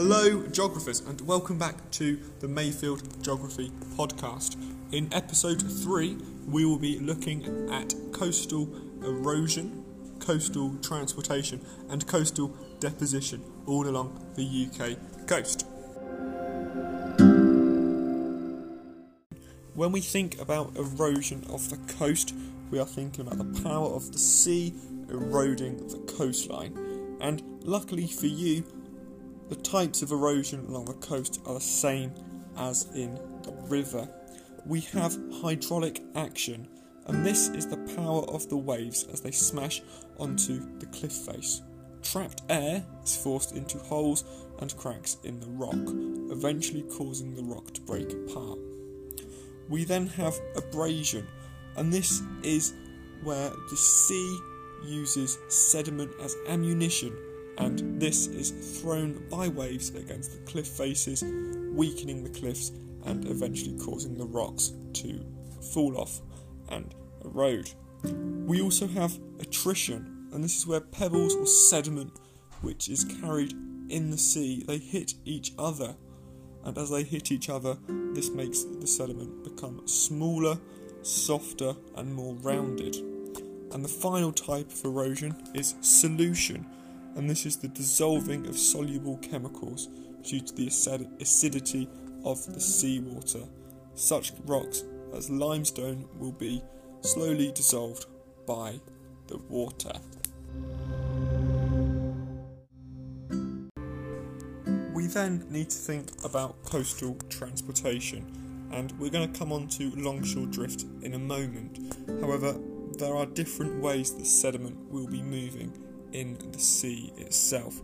Hello, geographers, and welcome back to the Mayfield Geography Podcast. In episode 3, we will be looking at coastal erosion, coastal transportation, and coastal deposition all along the UK coast. When we think about erosion of the coast, we are thinking about the power of the sea eroding the coastline. And luckily for you, the types of erosion along the coast are the same as in the river. We have hydraulic action, and this is the power of the waves as they smash onto the cliff face. Trapped air is forced into holes and cracks in the rock, eventually causing the rock to break apart. We then have abrasion, and this is where the sea uses sediment as ammunition and this is thrown by waves against the cliff faces, weakening the cliffs and eventually causing the rocks to fall off and erode. We also have attrition, and this is where pebbles or sediment, which is carried in the sea, they hit each other, and as they hit each other, this makes the sediment become smaller, softer, and more rounded. And the final type of erosion is solution and this is the dissolving of soluble chemicals due to the acidity of the seawater. Such rocks as limestone will be slowly dissolved by the water. We then need to think about coastal transportation, and we're going to come on to longshore drift in a moment. However, there are different ways that sediment will be moving in the sea itself.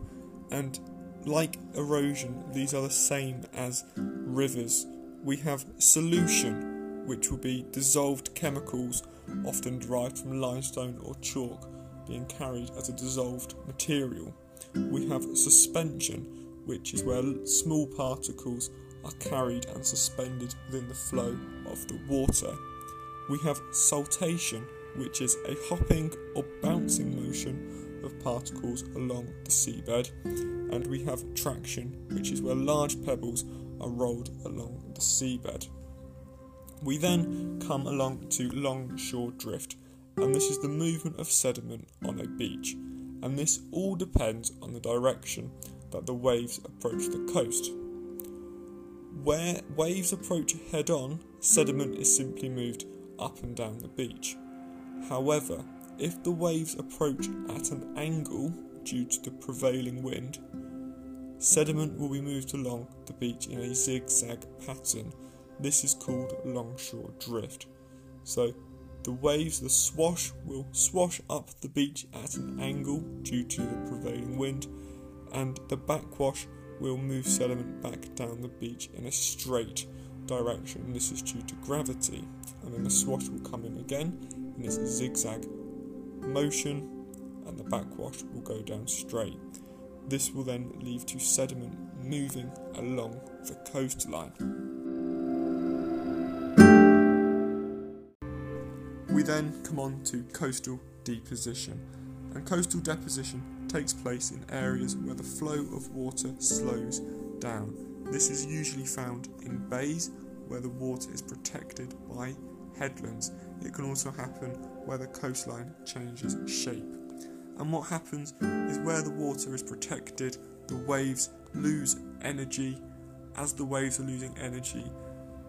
And like erosion, these are the same as rivers. We have solution, which will be dissolved chemicals, often derived from limestone or chalk, being carried as a dissolved material. We have suspension, which is where small particles are carried and suspended within the flow of the water. We have saltation, which is a hopping or bouncing motion particles along the seabed, and we have traction, which is where large pebbles are rolled along the seabed. We then come along to longshore drift, and this is the movement of sediment on a beach, and this all depends on the direction that the waves approach the coast. Where waves approach head on, sediment is simply moved up and down the beach. However, if the waves approach at an angle due to the prevailing wind, sediment will be moved along the beach in a zigzag pattern. This is called longshore drift. So the waves, the swash, will swash up the beach at an angle due to the prevailing wind, and the backwash will move sediment back down the beach in a straight direction. This is due to gravity, and then the swash will come in again in this zigzag motion and the backwash will go down straight. This will then lead to sediment moving along the coastline. We then come on to coastal deposition, and coastal deposition takes place in areas where the flow of water slows down. This is usually found in bays where the water is protected by headlands. It can also happen where the coastline changes shape. And what happens is where the water is protected, the waves lose energy. As the waves are losing energy,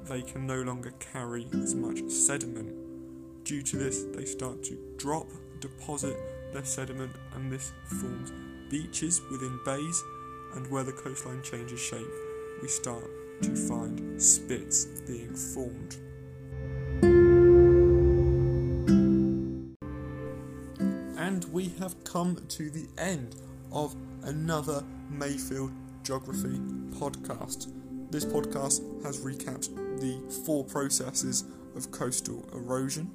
they can no longer carry as much sediment. Due to this, they start to drop, deposit their sediment, and this forms beaches within bays. And where the coastline changes shape, we start to find spits being formed. We have come to the end of another Mayfield Geography podcast. This podcast has recapped the four processes of coastal erosion,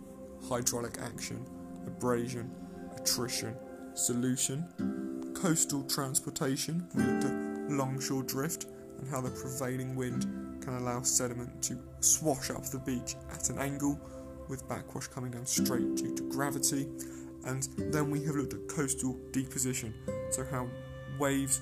hydraulic action, abrasion, attrition, solution, coastal transportation. We looked at longshore drift and how the prevailing wind can allow sediment to swash up the beach at an angle, with backwash coming down straight due to gravity and then we have looked at coastal deposition, so how waves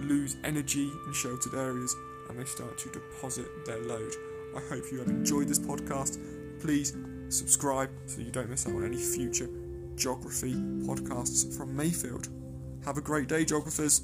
lose energy in sheltered areas and they start to deposit their load. I hope you have enjoyed this podcast. Please subscribe so you don't miss out on any future geography podcasts from Mayfield. Have a great day, geographers.